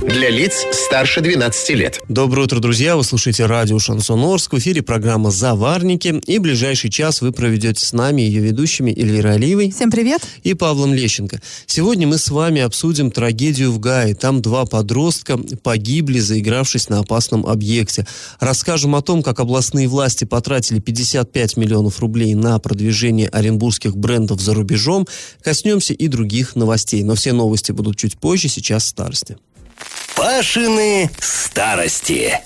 Для лиц старше 12 лет. Доброе утро, друзья. Вы слушаете радио Шансон Орск. В эфире программа «Заварники». И ближайший час вы проведете с нами, ее ведущими Эльвирой Алиевой. Всем привет. И Павлом Лещенко. Сегодня мы с вами обсудим трагедию в Гае. Там два подростка погибли, заигравшись на опасном объекте. Расскажем о том, как областные власти потратили 55 миллионов рублей на продвижение оренбургских брендов за рубежом. Коснемся и других новостей. Но все новости будут чуть позже, сейчас старости. Пашины старости.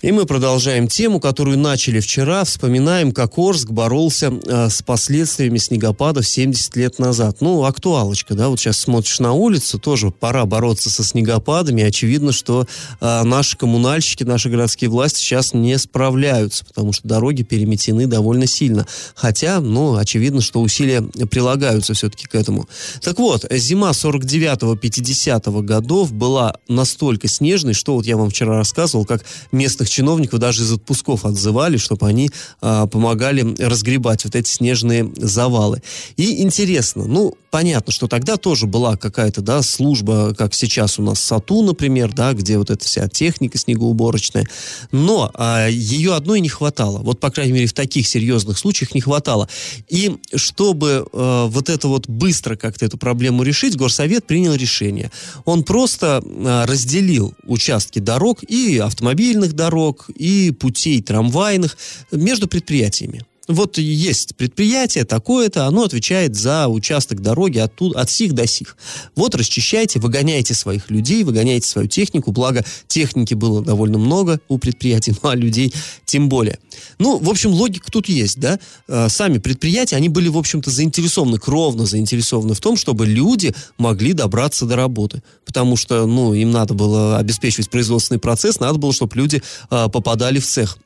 И мы продолжаем тему, которую начали вчера. Вспоминаем, как Орск боролся э, с последствиями снегопадов 70 лет назад. Ну, актуалочка, да, вот сейчас смотришь на улицу, тоже пора бороться со снегопадами. Очевидно, что э, наши коммунальщики, наши городские власти сейчас не справляются, потому что дороги переметены довольно сильно. Хотя, ну, очевидно, что усилия прилагаются все-таки к этому. Так вот, зима 49-50 годов была настолько снежной, что вот я вам вчера рассказывал, как местных местных чиновников даже из отпусков отзывали, чтобы они а, помогали разгребать вот эти снежные завалы. И интересно, ну, понятно, что тогда тоже была какая-то, да, служба, как сейчас у нас САТУ, например, да, где вот эта вся техника снегоуборочная, но а, ее одной не хватало. Вот, по крайней мере, в таких серьезных случаях не хватало. И чтобы а, вот это вот быстро как-то эту проблему решить, Горсовет принял решение. Он просто а, разделил участки дорог и автомобильных дорог, и путей трамвайных между предприятиями. Вот есть предприятие такое-то, оно отвечает за участок дороги оттуда, от сих до сих. Вот расчищайте, выгоняйте своих людей, выгоняйте свою технику, благо техники было довольно много у предприятий, ну а людей тем более. Ну, в общем, логика тут есть, да. А, сами предприятия, они были, в общем-то, заинтересованы, кровно заинтересованы в том, чтобы люди могли добраться до работы. Потому что, ну, им надо было обеспечивать производственный процесс, надо было, чтобы люди а, попадали в цех.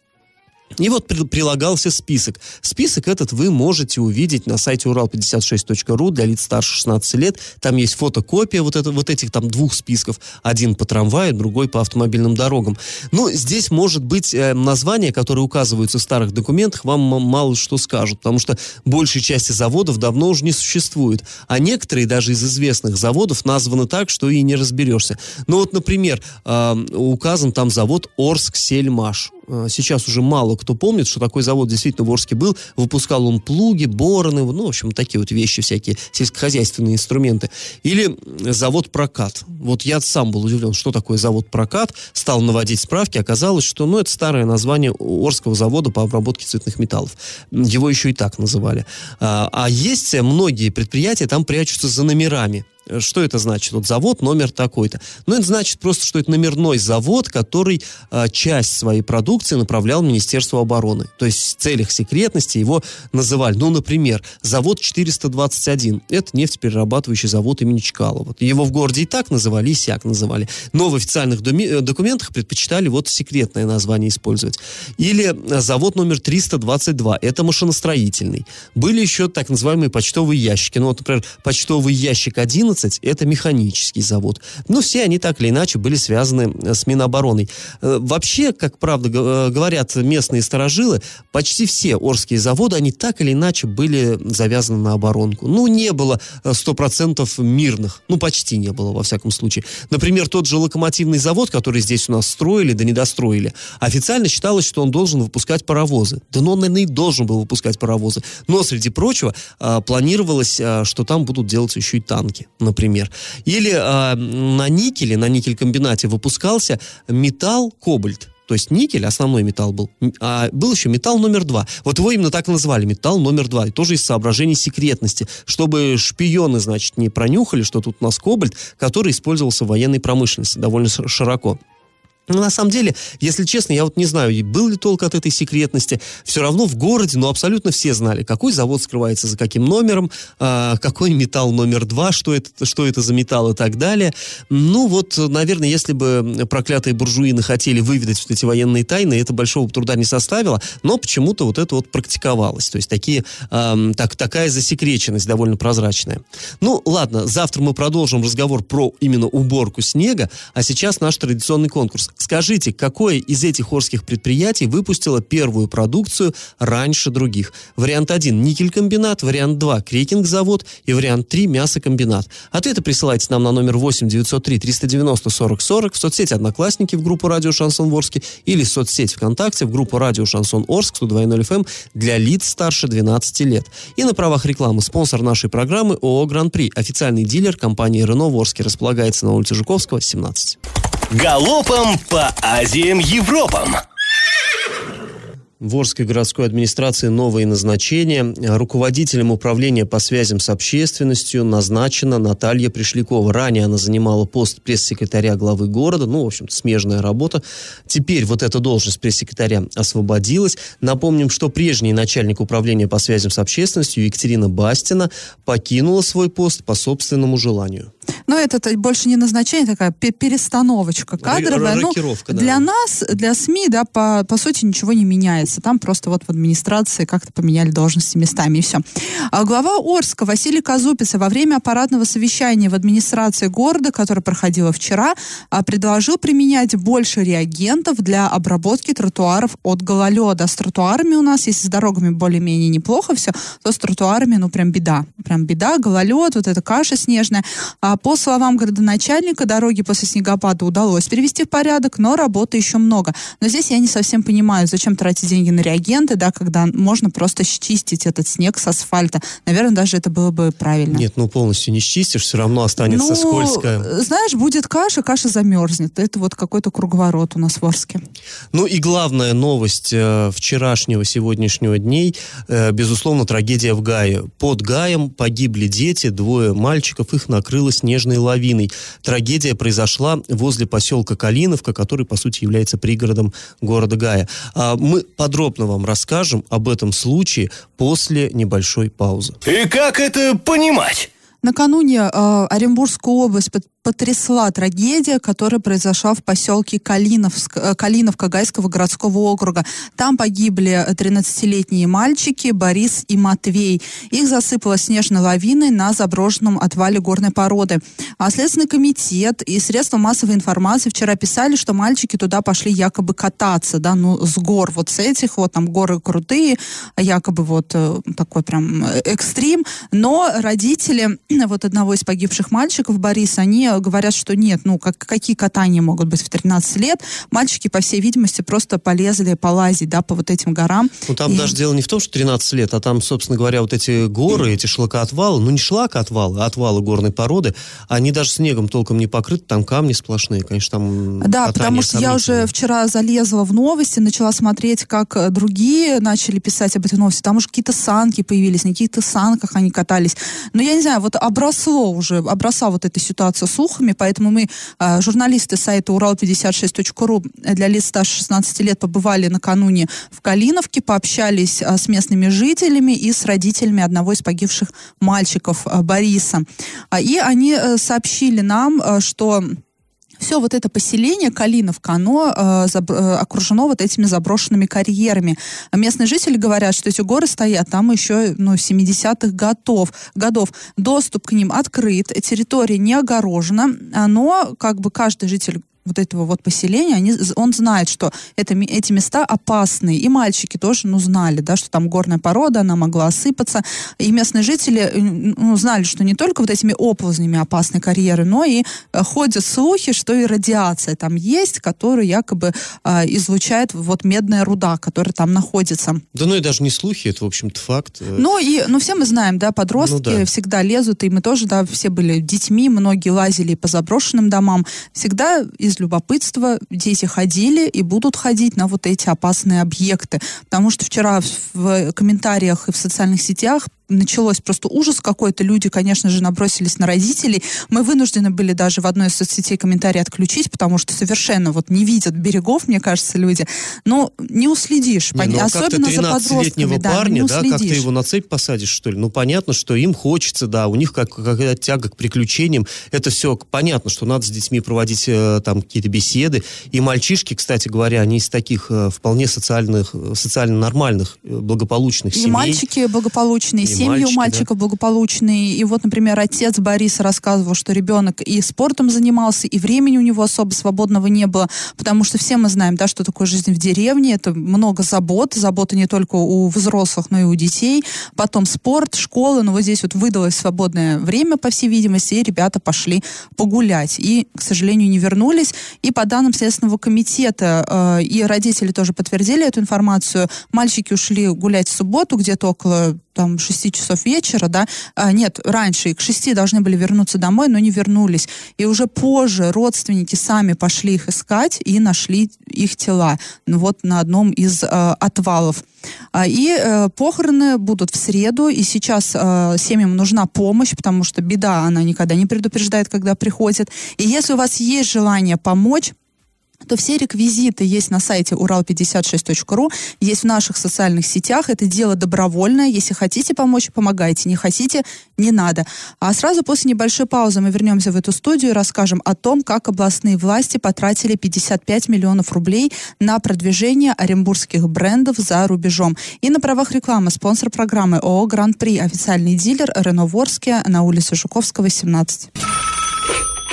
И вот прилагался список. Список этот вы можете увидеть на сайте урал56.ру для лиц старше 16 лет. Там есть фотокопия вот, это, вот этих там двух списков. Один по трамваю, другой по автомобильным дорогам. Но здесь может быть э, названия, которые указываются в старых документах, вам мало что скажут, потому что большей части заводов давно уже не существует. А некоторые даже из известных заводов названы так, что и не разберешься. Ну вот, например, э, указан там завод Орск-Сельмаш сейчас уже мало кто помнит, что такой завод действительно в Орске был. Выпускал он плуги, бороны, ну, в общем, такие вот вещи всякие, сельскохозяйственные инструменты. Или завод «Прокат». Вот я сам был удивлен, что такое завод «Прокат». Стал наводить справки, оказалось, что, ну, это старое название Орского завода по обработке цветных металлов. Его еще и так называли. А, а есть многие предприятия, там прячутся за номерами. Что это значит? Вот завод номер такой-то. Ну, это значит просто, что это номерной завод, который э, часть своей продукции направлял в Министерство обороны. То есть в целях секретности его называли. Ну, например, завод 421. Это нефтеперерабатывающий завод имени Чкалова. Его в городе и так называли, и сяк называли. Но в официальных э, документах предпочитали вот секретное название использовать. Или э, завод номер 322. Это машиностроительный. Были еще так называемые почтовые ящики. Ну, вот, например, почтовый ящик 1 11 – это механический завод. Но все они так или иначе были связаны э, с Минобороной. Э, вообще, как правда э, говорят местные сторожилы, почти все Орские заводы, они так или иначе были завязаны на оборонку. Ну, не было 100% мирных. Ну, почти не было, во всяком случае. Например, тот же локомотивный завод, который здесь у нас строили, да не достроили, официально считалось, что он должен выпускать паровозы. Да но он, наверное, и должен был выпускать паровозы. Но, среди прочего, планировалось, что там будут делаться еще и танки например. Или э, на никеле, на никель-комбинате выпускался металл кобальт. То есть никель, основной металл был, а был еще металл номер два. Вот его именно так и называли, металл номер два. И тоже из соображений секретности, чтобы шпионы, значит, не пронюхали, что тут у нас кобальт, который использовался в военной промышленности довольно широко. Ну, на самом деле, если честно, я вот не знаю, был ли толк от этой секретности. Все равно в городе, ну, абсолютно все знали, какой завод скрывается за каким номером, э, какой металл номер два, что это, что это за металл и так далее. Ну, вот, наверное, если бы проклятые буржуины хотели выведать вот эти военные тайны, это большого труда не составило, но почему-то вот это вот практиковалось. То есть такие, э, так, такая засекреченность довольно прозрачная. Ну, ладно, завтра мы продолжим разговор про именно уборку снега, а сейчас наш традиционный конкурс. Скажите, какое из этих орских предприятий выпустило первую продукцию раньше других? Вариант 1 – никелькомбинат, вариант 2 – крекинг-завод и вариант 3 – мясокомбинат. Ответы присылайте нам на номер 8 903 390 40 40 в соцсети «Одноклассники» в группу «Радио Шансон Ворске» или в соцсеть ВКонтакте в группу «Радио Шансон Орск» 102.0 FM для лиц старше 12 лет. И на правах рекламы спонсор нашей программы ООО «Гран-при», официальный дилер компании «Рено Ворске», располагается на улице Жуковского, 17. Галопом по Азиям Европам! В Орской городской администрации новые назначения. Руководителем управления по связям с общественностью назначена Наталья Пришлякова. Ранее она занимала пост пресс-секретаря главы города. Ну, в общем смежная работа. Теперь вот эта должность пресс-секретаря освободилась. Напомним, что прежний начальник управления по связям с общественностью Екатерина Бастина покинула свой пост по собственному желанию. Но это больше не назначение, такая перестановочка кадровая. Ну, да. для нас, для СМИ, да, по, по сути, ничего не меняется. Там просто вот в администрации как-то поменяли должности местами, и все. А глава Орска Василий Казупица во время аппаратного совещания в администрации города, которое проходило вчера, а, предложил применять больше реагентов для обработки тротуаров от гололеда. С тротуарами у нас, если с дорогами более-менее неплохо все, то с тротуарами, ну, прям беда. Прям беда, гололед, вот эта каша снежная. А по словам городоначальника, дороги после снегопада удалось перевести в порядок, но работы еще много. Но здесь я не совсем понимаю, зачем тратить деньги на реагенты, да, когда можно просто счистить этот снег с асфальта. Наверное, даже это было бы правильно. Нет, ну полностью не счистишь, все равно останется ну, скользко. Знаешь, будет каша, каша замерзнет. Это вот какой-то круговорот у нас в Орске. Ну и главная новость э, вчерашнего, сегодняшнего дней, э, безусловно, трагедия в Гае. Под Гаем погибли дети, двое мальчиков, их накрыло снежной лавиной. Трагедия произошла возле поселка Калиновка, который, по сути, является пригородом города Гая. А мы подробно вам расскажем об этом случае после небольшой паузы. И как это понимать? Накануне э, Оренбургскую область под, потрясла трагедия, которая произошла в поселке Калиновск, э, Калиновка Гайского городского округа. Там погибли 13-летние мальчики Борис и Матвей. Их засыпало снежной лавиной на заброшенном отвале горной породы. А Следственный комитет и средства массовой информации вчера писали, что мальчики туда пошли якобы кататься, да, ну, с гор вот с этих, вот там горы крутые, якобы вот э, такой прям экстрим. Но родители вот одного из погибших мальчиков, Бориса, они говорят, что нет, ну как, какие катания могут быть в 13 лет? Мальчики, по всей видимости, просто полезли полазить, да, по вот этим горам. Ну там и... даже дело не в том, что 13 лет, а там, собственно говоря, вот эти горы, эти шлакоотвалы, ну не шлакоотвалы, а отвалы горной породы, они даже снегом толком не покрыты, там камни сплошные, конечно, там Да, потому что я уже вчера залезла в новости, начала смотреть, как другие начали писать об этой новости. Там уже какие-то санки появились, на каких-то санках они катались. Но я не знаю, вот обросло уже, обросла вот эта ситуация слухами, поэтому мы, а, журналисты сайта урал56.ру для лиц старше 16 лет побывали накануне в Калиновке, пообщались а, с местными жителями и с родителями одного из погибших мальчиков а, Бориса. И они э, сообщили нам, что все вот это поселение Калиновка, оно э, заб, э, окружено вот этими заброшенными карьерами. Местные жители говорят, что эти горы стоят там еще ну, 70-х годов, годов. Доступ к ним открыт, территория не огорожена, но как бы каждый житель вот этого вот поселения, они, он знает, что это, эти места опасные. И мальчики тоже, ну, знали, да, что там горная порода, она могла осыпаться. И местные жители, э, ну, знали, что не только вот этими оползнями опасны карьеры, но и э, ходят слухи, что и радиация там есть, которую якобы э, излучает вот медная руда, которая там находится. Да ну и даже не слухи, это, в общем-то, факт. Э. Ну и, ну все мы знаем, да, подростки ну, да. всегда лезут, и мы тоже, да, все были детьми, многие лазили по заброшенным домам. Всегда из из любопытства дети ходили и будут ходить на вот эти опасные объекты. Потому что вчера в комментариях и в социальных сетях началось просто ужас какой-то. Люди, конечно же, набросились на родителей. Мы вынуждены были даже в одной из соцсетей комментарий отключить, потому что совершенно вот не видят берегов, мне кажется, люди. Но не уследишь. Не, ну, а Особенно за подростками. Да, парня, да, как ты его на цепь посадишь, что ли? Ну, понятно, что им хочется, да, у них как, какая-то тяга к приключениям. Это все понятно, что надо с детьми проводить э, там какие-то беседы. И мальчишки, кстати говоря, они из таких э, вполне социальных, социально нормальных, э, благополучных и семей. И мальчики благополучные, и семьи у мальчиков да. благополучные. И вот, например, отец Бориса рассказывал, что ребенок и спортом занимался, и времени у него особо свободного не было, потому что все мы знаем, да, что такое жизнь в деревне, это много забот, заботы не только у взрослых, но и у детей, потом спорт, школа, но вот здесь вот выдалось свободное время, по всей видимости, и ребята пошли погулять, и, к сожалению, не вернулись, и по данным Следственного комитета, э, и родители тоже подтвердили эту информацию, мальчики ушли гулять в субботу, где-то около там 6 часов вечера, да, а, нет, раньше, к 6 должны были вернуться домой, но не вернулись. И уже позже родственники сами пошли их искать и нашли их тела, ну, вот на одном из э, отвалов. А, и э, похороны будут в среду, и сейчас э, семьям нужна помощь, потому что беда, она никогда не предупреждает, когда приходит. И если у вас есть желание помочь, то все реквизиты есть на сайте урал56.ру, есть в наших социальных сетях. Это дело добровольное. Если хотите помочь, помогайте. Не хотите, не надо. А сразу после небольшой паузы мы вернемся в эту студию и расскажем о том, как областные власти потратили 55 миллионов рублей на продвижение оренбургских брендов за рубежом. И на правах рекламы спонсор программы ООО «Гран-при» официальный дилер Рено Ворске на улице Жуковского, 17.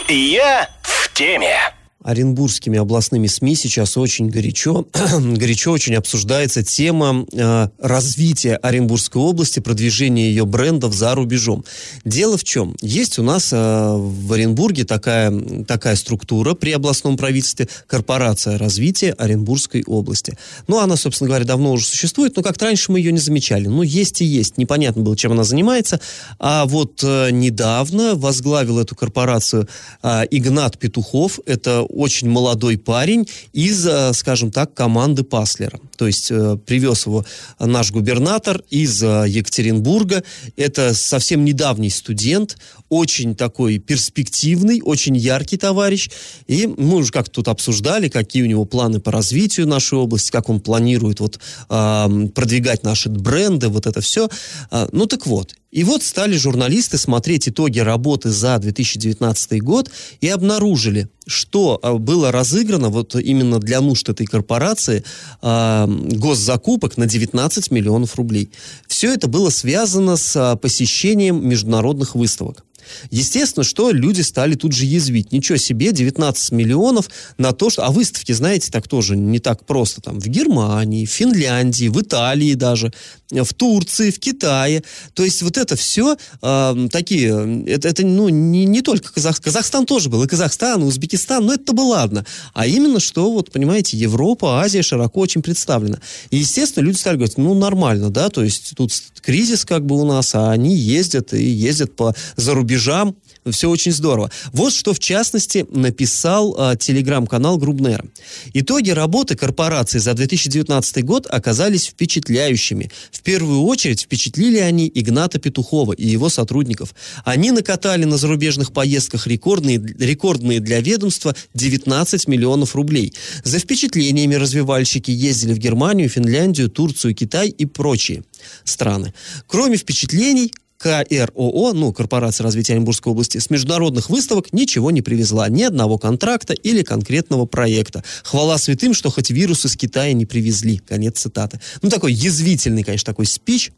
Я в теме оренбургскими областными СМИ сейчас очень горячо, горячо очень обсуждается тема э, развития Оренбургской области, продвижения ее брендов за рубежом. Дело в чем? Есть у нас э, в Оренбурге такая, такая структура при областном правительстве, корпорация развития Оренбургской области. Ну, она, собственно говоря, давно уже существует, но как-то раньше мы ее не замечали. Ну, есть и есть. Непонятно было, чем она занимается. А вот э, недавно возглавил эту корпорацию э, Игнат Петухов. Это очень молодой парень из, э, скажем так, команды Паслера. То есть э, привез его наш губернатор из э, Екатеринбурга. Это совсем недавний студент, очень такой перспективный, очень яркий товарищ. И мы уже как-то тут обсуждали, какие у него планы по развитию нашей области, как он планирует вот, продвигать наши бренды, вот это все. Э, ну так вот, и вот стали журналисты смотреть итоги работы за 2019 год и обнаружили, что а, было разыграно вот именно для нужд этой корпорации э, госзакупок на 19 миллионов рублей. Все это было связано с а, посещением международных выставок. Естественно, что люди стали тут же язвить. Ничего себе, 19 миллионов на то, что... А выставки, знаете, так тоже не так просто. Там в Германии, в Финляндии, в Италии даже, в Турции, в Китае. То есть вот это все э, такие... Это, это ну, не, не только Казахстан. Казахстан тоже был, и Казахстан, и Узбекистан, но это было ладно. А именно, что, вот, понимаете, Европа, Азия широко очень представлена. И, естественно, люди стали говорить, ну, нормально, да, то есть тут кризис как бы у нас, а они ездят и ездят по зарубежным рубежам. Все очень здорово. Вот что, в частности, написал э, телеграм-канал Грубнера. Итоги работы корпорации за 2019 год оказались впечатляющими. В первую очередь впечатлили они Игната Петухова и его сотрудников. Они накатали на зарубежных поездках рекордные, рекордные для ведомства 19 миллионов рублей. За впечатлениями развивальщики ездили в Германию, Финляндию, Турцию, Китай и прочие страны. Кроме впечатлений, КРОО, ну, Корпорация развития Оренбургской области, с международных выставок ничего не привезла, ни одного контракта или конкретного проекта. Хвала святым, что хоть вирусы из Китая не привезли. Конец цитаты. Ну, такой язвительный, конечно, такой спич,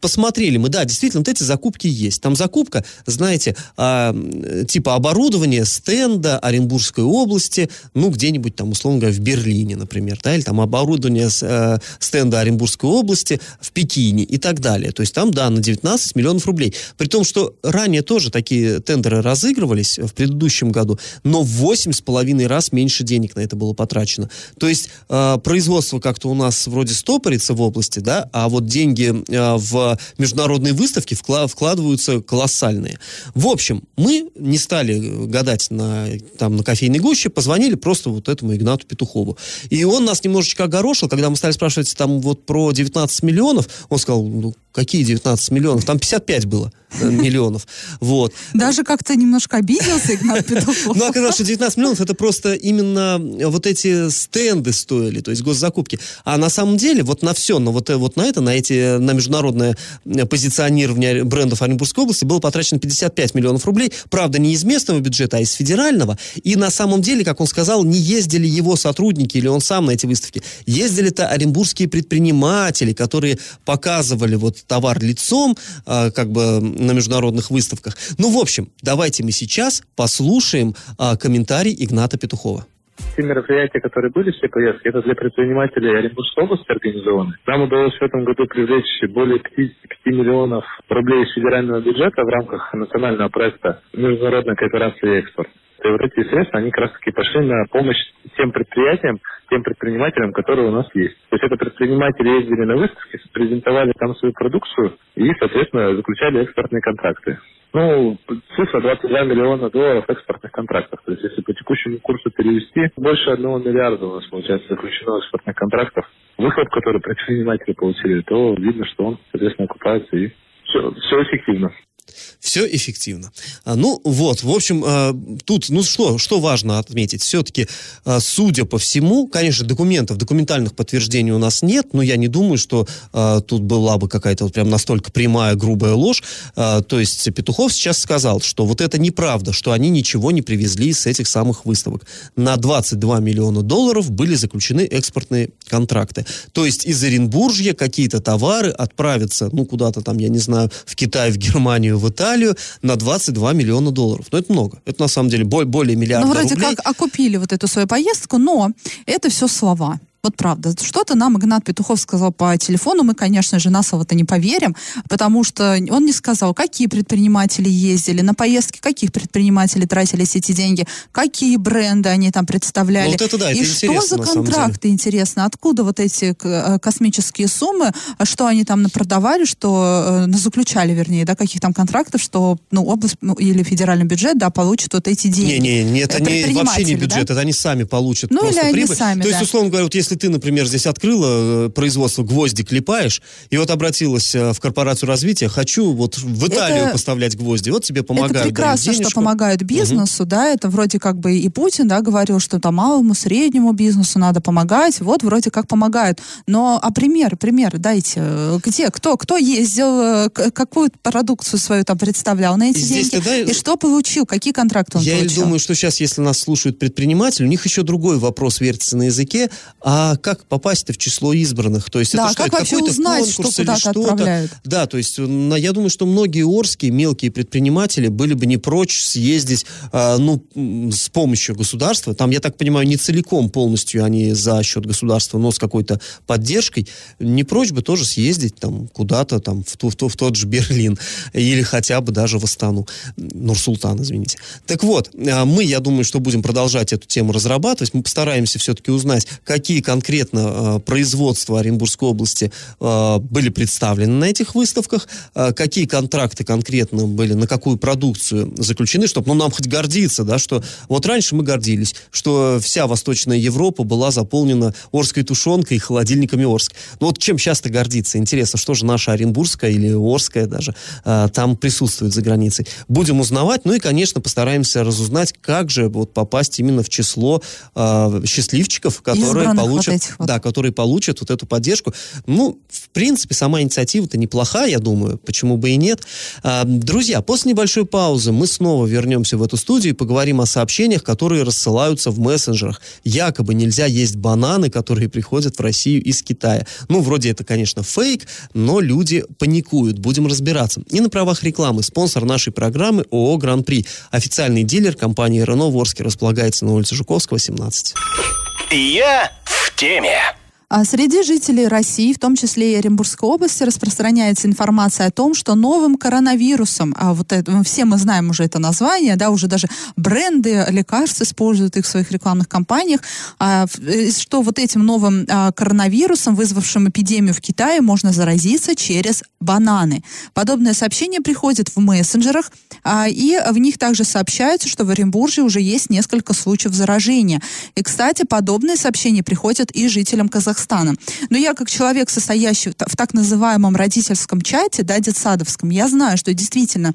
посмотрели мы, да, действительно, вот эти закупки есть. Там закупка, знаете, а, типа оборудование стенда Оренбургской области, ну, где-нибудь там, условно говоря, в Берлине, например, да, или там оборудование э, стенда Оренбургской области в Пекине и так далее. То есть там, да, на 19 миллионов рублей. При том, что ранее тоже такие тендеры разыгрывались в предыдущем году, но в 8,5 раз меньше денег на это было потрачено. То есть э, производство как-то у нас вроде стопорится в области, да, а вот деньги деньги э, в международные выставки вкладываются колоссальные. В общем, мы не стали гадать на, там, на кофейной гуще, позвонили просто вот этому Игнату Петухову. И он нас немножечко огорошил, когда мы стали спрашивать там вот про 19 миллионов, он сказал, ну, какие 19 миллионов? Там 55 было э, миллионов. Вот. Даже как-то немножко обиделся Игнат Петухов. Ну, оказалось, что 19 миллионов это просто именно вот эти стенды стоили, то есть госзакупки. А на самом деле вот на все, на вот, э, вот на это, на эти, на международное позиционирование брендов Оренбургской области было потрачено 55 миллионов рублей. Правда, не из местного бюджета, а из федерального. И на самом деле, как он сказал, не ездили его сотрудники или он сам на эти выставки. Ездили-то оренбургские предприниматели, которые показывали вот товар лицом, а, как бы на международных выставках. Ну, в общем, давайте мы сейчас послушаем а, комментарий Игната Петухова те мероприятия, которые были, все поездки, это для предпринимателей Оренбургской области организованы. Нам удалось в этом году привлечь более 55 миллионов рублей из федерального бюджета в рамках национального проекта «Международная кооперация и экспорт». И вот эти средства, они как раз таки пошли на помощь тем предприятиям, тем предпринимателям, которые у нас есть. То есть это предприниматели ездили на выставки, презентовали там свою продукцию и, соответственно, заключали экспортные контракты. Ну, цифра 22 миллиона долларов экспортных контрактов. То есть, если по текущему курсу перевести, больше одного миллиарда у нас, получается, заключено экспортных контрактов. Выход, который предприниматели получили, то видно, что он, соответственно, окупается и все, все эффективно. Все эффективно. А, ну вот, в общем, а, тут, ну что, что важно отметить? Все-таки, а, судя по всему, конечно, документов, документальных подтверждений у нас нет, но я не думаю, что тут была бы какая-то вот прям настолько прямая, грубая ложь. То есть Петухов сейчас сказал, что вот это неправда, что они ничего не привезли с этих самых выставок. На 22 миллиона долларов были заключены экспортные контракты. То есть из Оренбуржья какие-то товары отправятся, ну, куда-то там, я не знаю, в Китай, в Германию, в Италию на 22 миллиона долларов. Но это много. Это на самом деле более миллиарда рублей. Ну, вроде рублей. как окупили вот эту свою поездку, но это все слова. Вот правда. Что-то нам Игнат Петухов сказал по телефону. Мы, конечно же, на слово-то не поверим, потому что он не сказал, какие предприниматели ездили, на поездки каких предпринимателей тратились эти деньги, какие бренды они там представляли. Ну, вот это да, это И что за контракты, интересно? Откуда вот эти э, космические суммы, что они там продавали, что э, заключали, вернее, да, каких там контрактов, что ну, область ну, или федеральный бюджет, да, получит вот эти деньги. Не, не, не это не, вообще не бюджет, да? это они сами получат ну, просто или прибыль. Они сами, То да. есть, условно говоря, вот если если ты, например, здесь открыла э, производство гвозди клепаешь, и вот обратилась э, в корпорацию развития, хочу вот в Италию это, поставлять гвозди, вот тебе помогают. Это прекрасно, что помогают бизнесу, угу. да, это вроде как бы и Путин, да, говорил, что там малому, среднему бизнесу надо помогать, вот вроде как помогают. Но, а пример, пример дайте, где, кто, кто ездил, э, какую продукцию свою там представлял на эти и деньги, тогда... и что получил, какие контракты он Я получил? Я думаю, что сейчас, если нас слушают предприниматели, у них еще другой вопрос вертится на языке, а а как попасть в число избранных? То есть да, это что, как это вообще узнать, что куда-то отправляют? Да, то есть я думаю, что многие орские мелкие предприниматели были бы не прочь съездить, а, ну, с помощью государства. Там, я так понимаю, не целиком полностью они за счет государства, но с какой-то поддержкой. Не прочь бы тоже съездить там куда-то, там, в, в, в тот же Берлин или хотя бы даже в Астану. Нур-Султан, извините. Так вот, а, мы, я думаю, что будем продолжать эту тему разрабатывать. Мы постараемся все-таки узнать, какие конкретно э, производства Оренбургской области э, были представлены на этих выставках, э, какие контракты конкретно были, на какую продукцию заключены, чтобы ну, нам хоть гордиться, да, что вот раньше мы гордились, что вся Восточная Европа была заполнена Орской тушенкой и холодильниками Орск. Ну вот чем часто гордиться? Интересно, что же наша Оренбургская или Орская даже там присутствует за границей? Будем узнавать, ну и, конечно, постараемся разузнать, как же вот попасть именно в число счастливчиков, которые получат получат, вот вот. да, которые получат вот эту поддержку. Ну, в принципе, сама инициатива-то неплохая, я думаю, почему бы и нет. А, друзья, после небольшой паузы мы снова вернемся в эту студию и поговорим о сообщениях, которые рассылаются в мессенджерах. Якобы нельзя есть бананы, которые приходят в Россию из Китая. Ну, вроде это, конечно, фейк, но люди паникуют. Будем разбираться. И на правах рекламы спонсор нашей программы ООО «Гран-при». Официальный дилер компании «Рено» в Орске располагается на улице Жуковского, 17. Я теме. А среди жителей России, в том числе и Оренбургской области, распространяется информация о том, что новым коронавирусом, а вот это, все мы знаем уже это название, да, уже даже бренды лекарств используют их в своих рекламных кампаниях, а, э, что вот этим новым а, коронавирусом, вызвавшим эпидемию в Китае, можно заразиться через бананы. Подобное сообщение приходит в мессенджерах, а, и в них также сообщается, что в Оренбурге уже есть несколько случаев заражения. И, кстати, подобные сообщения приходят и жителям Казахстана. Но я, как человек, состоящий в так называемом родительском чате, да, детсадовском, я знаю, что действительно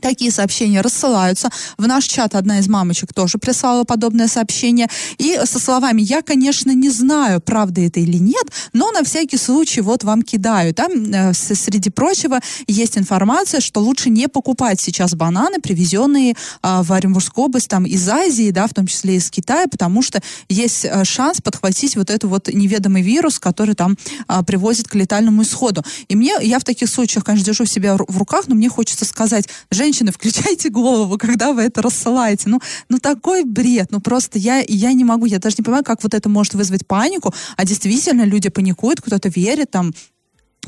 Такие сообщения рассылаются. В наш чат одна из мамочек тоже прислала подобное сообщение. И со словами «Я, конечно, не знаю, правда это или нет, но на всякий случай вот вам кидаю». Там, э, среди прочего, есть информация, что лучше не покупать сейчас бананы, привезенные э, в Оренбургскую область там, из Азии, да, в том числе из Китая, потому что есть э, шанс подхватить вот этот вот неведомый вирус, который там э, приводит к летальному исходу. И мне, я в таких случаях, конечно, держу себя в руках, но мне хочется сказать, женщины, включайте голову, когда вы это рассылаете. Ну, ну такой бред, ну просто я, я не могу, я даже не понимаю, как вот это может вызвать панику, а действительно люди паникуют, кто-то верит, там,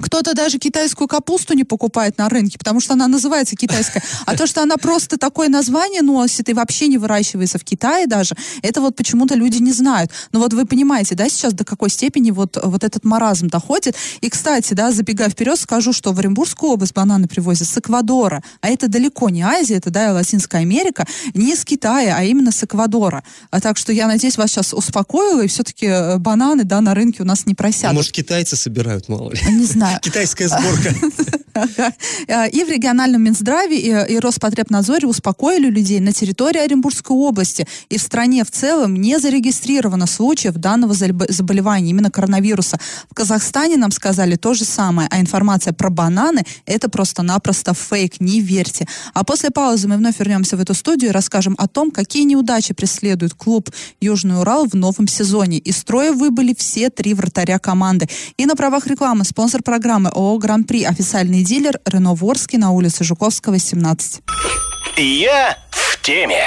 кто-то даже китайскую капусту не покупает на рынке, потому что она называется китайская. А то, что она просто такое название носит и вообще не выращивается в Китае даже, это вот почему-то люди не знают. Но вот вы понимаете, да, сейчас до какой степени вот, вот этот маразм доходит. И, кстати, да, забегая вперед, скажу, что в Оренбургскую область бананы привозят с Эквадора. А это далеко не Азия, это, да, Латинская Америка. Не с Китая, а именно с Эквадора. А так что я надеюсь, вас сейчас успокоила, и все-таки э, бананы, да, на рынке у нас не просядут. Может, китайцы собирают, мало ли. Не знаю знаю. Китайская сборка. И в региональном Минздраве и Роспотребнадзоре успокоили людей на территории Оренбургской области и в стране в целом не зарегистрировано случаев данного заболевания, именно коронавируса. В Казахстане нам сказали то же самое, а информация про бананы – это просто-напросто фейк, не верьте. А после паузы мы вновь вернемся в эту студию и расскажем о том, какие неудачи преследует клуб «Южный Урал» в новом сезоне. Из строя выбыли все три вратаря команды. И на правах рекламы спонсор программы ООО «Гран-при» официальный дилер Рено Ворский на улице Жуковского, 17. Я в теме.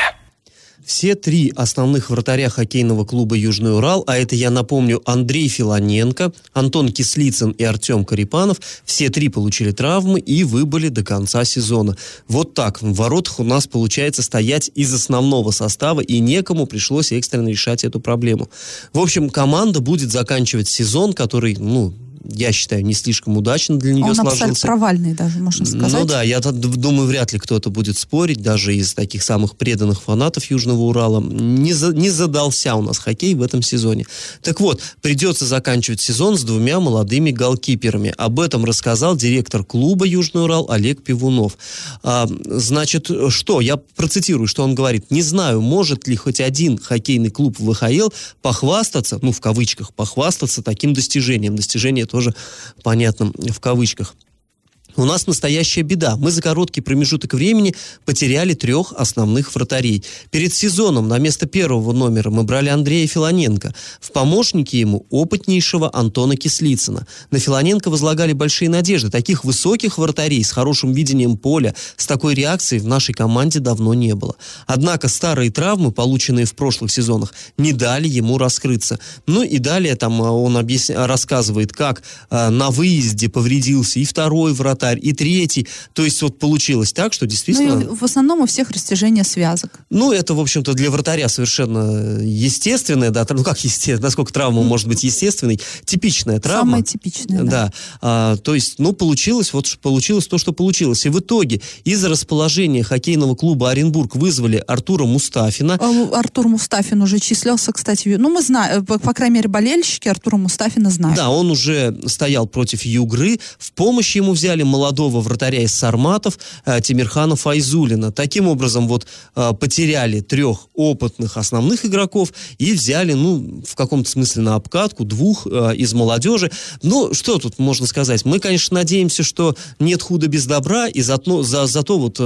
Все три основных вратаря хоккейного клуба «Южный Урал», а это, я напомню, Андрей Филоненко, Антон Кислицын и Артем Карипанов, все три получили травмы и выбыли до конца сезона. Вот так, в воротах у нас получается стоять из основного состава, и некому пришлось экстренно решать эту проблему. В общем, команда будет заканчивать сезон, который, ну, я считаю, не слишком удачно для нее Он сложился. провальный даже, можно ну сказать. Ну да, я думаю, вряд ли кто-то будет спорить, даже из таких самых преданных фанатов Южного Урала. Не, за, не задался у нас хоккей в этом сезоне. Так вот, придется заканчивать сезон с двумя молодыми голкиперами. Об этом рассказал директор клуба Южный Урал Олег Пивунов. А, значит, что? Я процитирую, что он говорит. Не знаю, может ли хоть один хоккейный клуб в ВХЛ похвастаться, ну, в кавычках, похвастаться таким достижением. Достижение тоже понятно в кавычках. У нас настоящая беда. Мы за короткий промежуток времени потеряли трех основных вратарей. Перед сезоном на место первого номера мы брали Андрея Филоненко. В помощники ему опытнейшего Антона Кислицына. На Филоненко возлагали большие надежды. Таких высоких вратарей с хорошим видением поля, с такой реакцией в нашей команде давно не было. Однако старые травмы, полученные в прошлых сезонах, не дали ему раскрыться. Ну и далее там а, он объясня... рассказывает, как э, на выезде повредился и второй вратарь, вратарь, и третий. То есть вот получилось так, что действительно... Ну, в основном у всех растяжение связок. Ну, это, в общем-то, для вратаря совершенно естественное, да, ну как естественно, насколько травма может быть естественной, типичная травма. Самая типичная, да. да. А, то есть, ну, получилось, вот получилось то, что получилось. И в итоге из-за расположения хоккейного клуба Оренбург вызвали Артура Мустафина. А, Артур Мустафин уже числился, кстати, ну, мы знаем, по, по крайней мере, болельщики Артура Мустафина знают. Да, он уже стоял против Югры, в помощь ему взяли молодого вратаря из Сарматов э, Тимирхана Файзулина. Таким образом, вот э, потеряли трех опытных основных игроков и взяли, ну, в каком-то смысле на обкатку двух э, из молодежи. Ну, что тут можно сказать? Мы, конечно, надеемся, что нет худа без добра, и зато, за, зато вот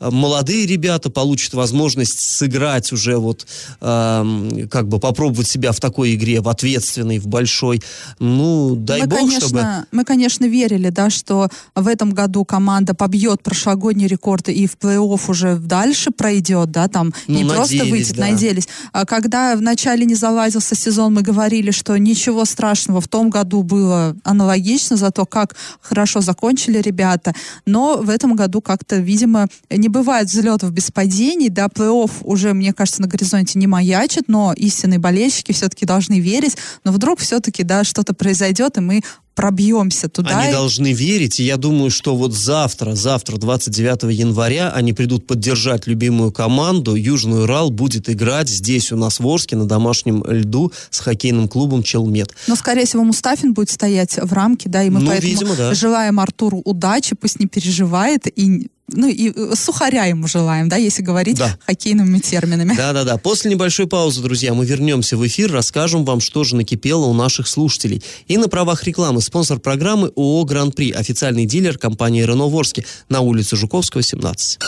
молодые ребята получат возможность сыграть уже вот, э, как бы попробовать себя в такой игре, в ответственной, в большой. Ну, дай мы, бог, конечно, чтобы... Мы, конечно, верили, да, что в этом году команда побьет прошлогодний рекорд и в плей-офф уже дальше пройдет, да, там Ну, не просто выйдет, да. надеялись. А когда в начале не заладился сезон, мы говорили, что ничего страшного в том году было аналогично, зато как хорошо закончили ребята. Но в этом году как-то, видимо, не бывает взлетов без падений, да, плей-офф уже, мне кажется, на горизонте не маячит, но истинные болельщики все-таки должны верить, но вдруг все-таки, да, что-то произойдет, и мы пробьемся туда. Они и- должны верить, и я думаю, что вот завтра, завтра, 29 января, они придут поддержать любимую команду. Южный Урал будет играть здесь у нас в Орске на домашнем льду с хоккейным клубом «Челмет». Но, скорее всего, Мустафин будет стоять в рамке, да, и мы Ну, поэтому видимо, да. желаем Артуру удачи, пусть не переживает, и, ну, и э, сухаря ему желаем, да, если говорить Да. хоккейными терминами. Да-да-да. После небольшой паузы, друзья, мы вернемся в эфир, расскажем вам, что же накипело у наших слушателей. И на правах рекламы спонсор программы ООО «Гран-при», официальный дилер компании «Рено Ворске» на улице Жуковского, 17.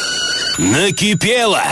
Накипело!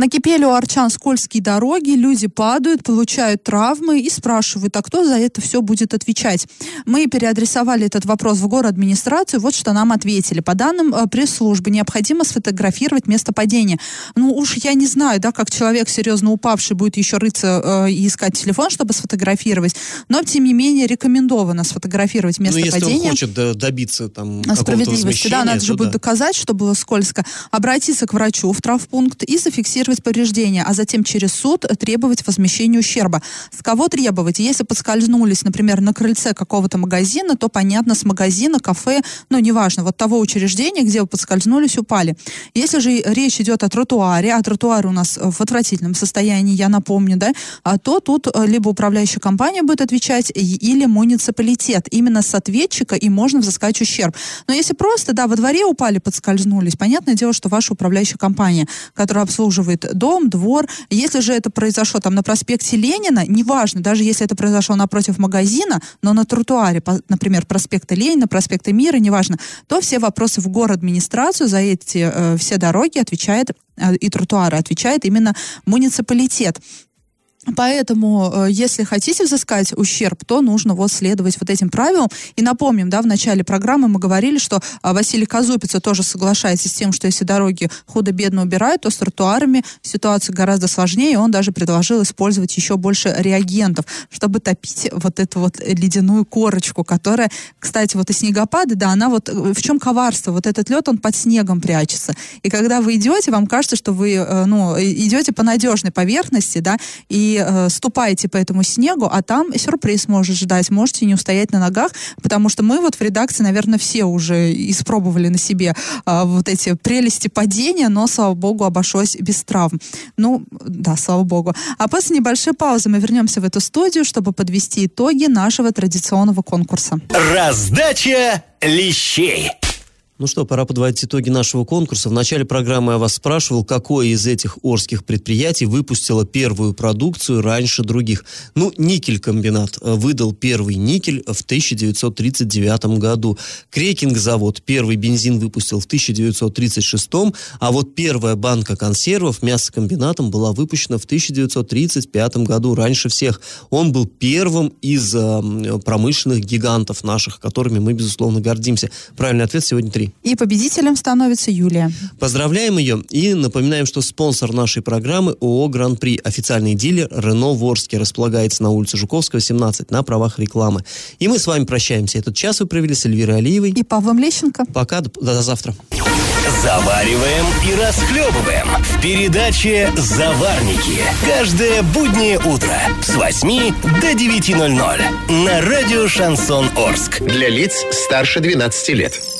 Накипели у арчан скользкие дороги, люди падают, получают травмы и спрашивают, а кто за это все будет отвечать? Мы переадресовали этот вопрос в город администрацию, вот что нам ответили. По данным э, пресс-службы, необходимо сфотографировать место падения. Ну уж я не знаю, да, как человек серьезно упавший будет еще рыться э, и искать телефон, чтобы сфотографировать, но тем не менее рекомендовано сфотографировать место ну, если падения. он хочет да, добиться там Справедливости, да, надо же то будет да. доказать, что было скользко. Обратиться к врачу в травпункт и зафиксировать повреждения, а затем через суд требовать возмещения ущерба. С кого требовать? Если подскользнулись, например, на крыльце какого-то магазина, то понятно, с магазина, кафе, ну, неважно, вот того учреждения, где вы подскользнулись, упали. Если же речь идет о тротуаре, а тротуар у нас в отвратительном состоянии, я напомню, да, а то тут э, либо управляющая компания будет отвечать, или муниципалитет. Именно с ответчика и можно взыскать ущерб. Но если просто, да, во дворе упали, подскользнулись, понятное дело, что ваша управляющая компания, которая обслуживает дом, двор, если же это произошло там на проспекте Ленина, неважно, даже если это произошло напротив магазина, но на тротуаре, например, проспекта Ленина, проспекта Мира, неважно, то все вопросы в город администрацию за эти э, все дороги отвечает э, и тротуары отвечает именно муниципалитет. Поэтому, э, если хотите взыскать ущерб, то нужно вот следовать вот этим правилам. И напомним, да, в начале программы мы говорили, что а, Василий Казупица тоже соглашается с тем, что если дороги худо-бедно убирают, то с тротуарами ситуация гораздо сложнее. Он даже предложил использовать еще больше реагентов, чтобы топить вот эту вот ледяную корочку, которая, кстати, вот и снегопады, да, она вот э, в чем коварство? Вот этот лед, он под снегом прячется. И когда вы идете, вам кажется, что вы, э, ну, идете по надежной поверхности, да, и э, ступаете по этому снегу, а там сюрприз может ждать. Можете не устоять на ногах, потому что мы вот в редакции, наверное, все уже испробовали на себе а, вот эти прелести падения, но, слава богу, обошлось без травм. Ну, да, слава богу. А после небольшой паузы мы вернемся в эту студию, чтобы подвести итоги нашего традиционного конкурса. Раздача лещей. Ну что, пора подводить итоги нашего конкурса. В начале программы я вас спрашивал, какое из этих орских предприятий выпустило первую продукцию раньше других. Ну, никель-комбинат выдал первый никель в 1939 году. Крекинг-завод первый бензин выпустил в 1936, а вот первая банка консервов мясокомбинатом была выпущена в 1935 году, раньше всех. Он был первым из э, промышленных гигантов наших, которыми мы, безусловно, гордимся. Правильный ответ сегодня три. И победителем становится Юлия. Поздравляем ее и напоминаем, что спонсор нашей программы ООО «Гран-при», официальный дилер «Рено Ворске», располагается на улице Жуковского, 17, на правах рекламы. И мы с вами прощаемся. Этот час вы провели с Эльвирой Алиевой. И Павлом Лещенко. Пока, до, до завтра. Завариваем и расхлебываем в передаче «Заварники». Каждое буднее утро с 8 до 9.00 на радио «Шансон Орск». Для лиц старше 12 лет.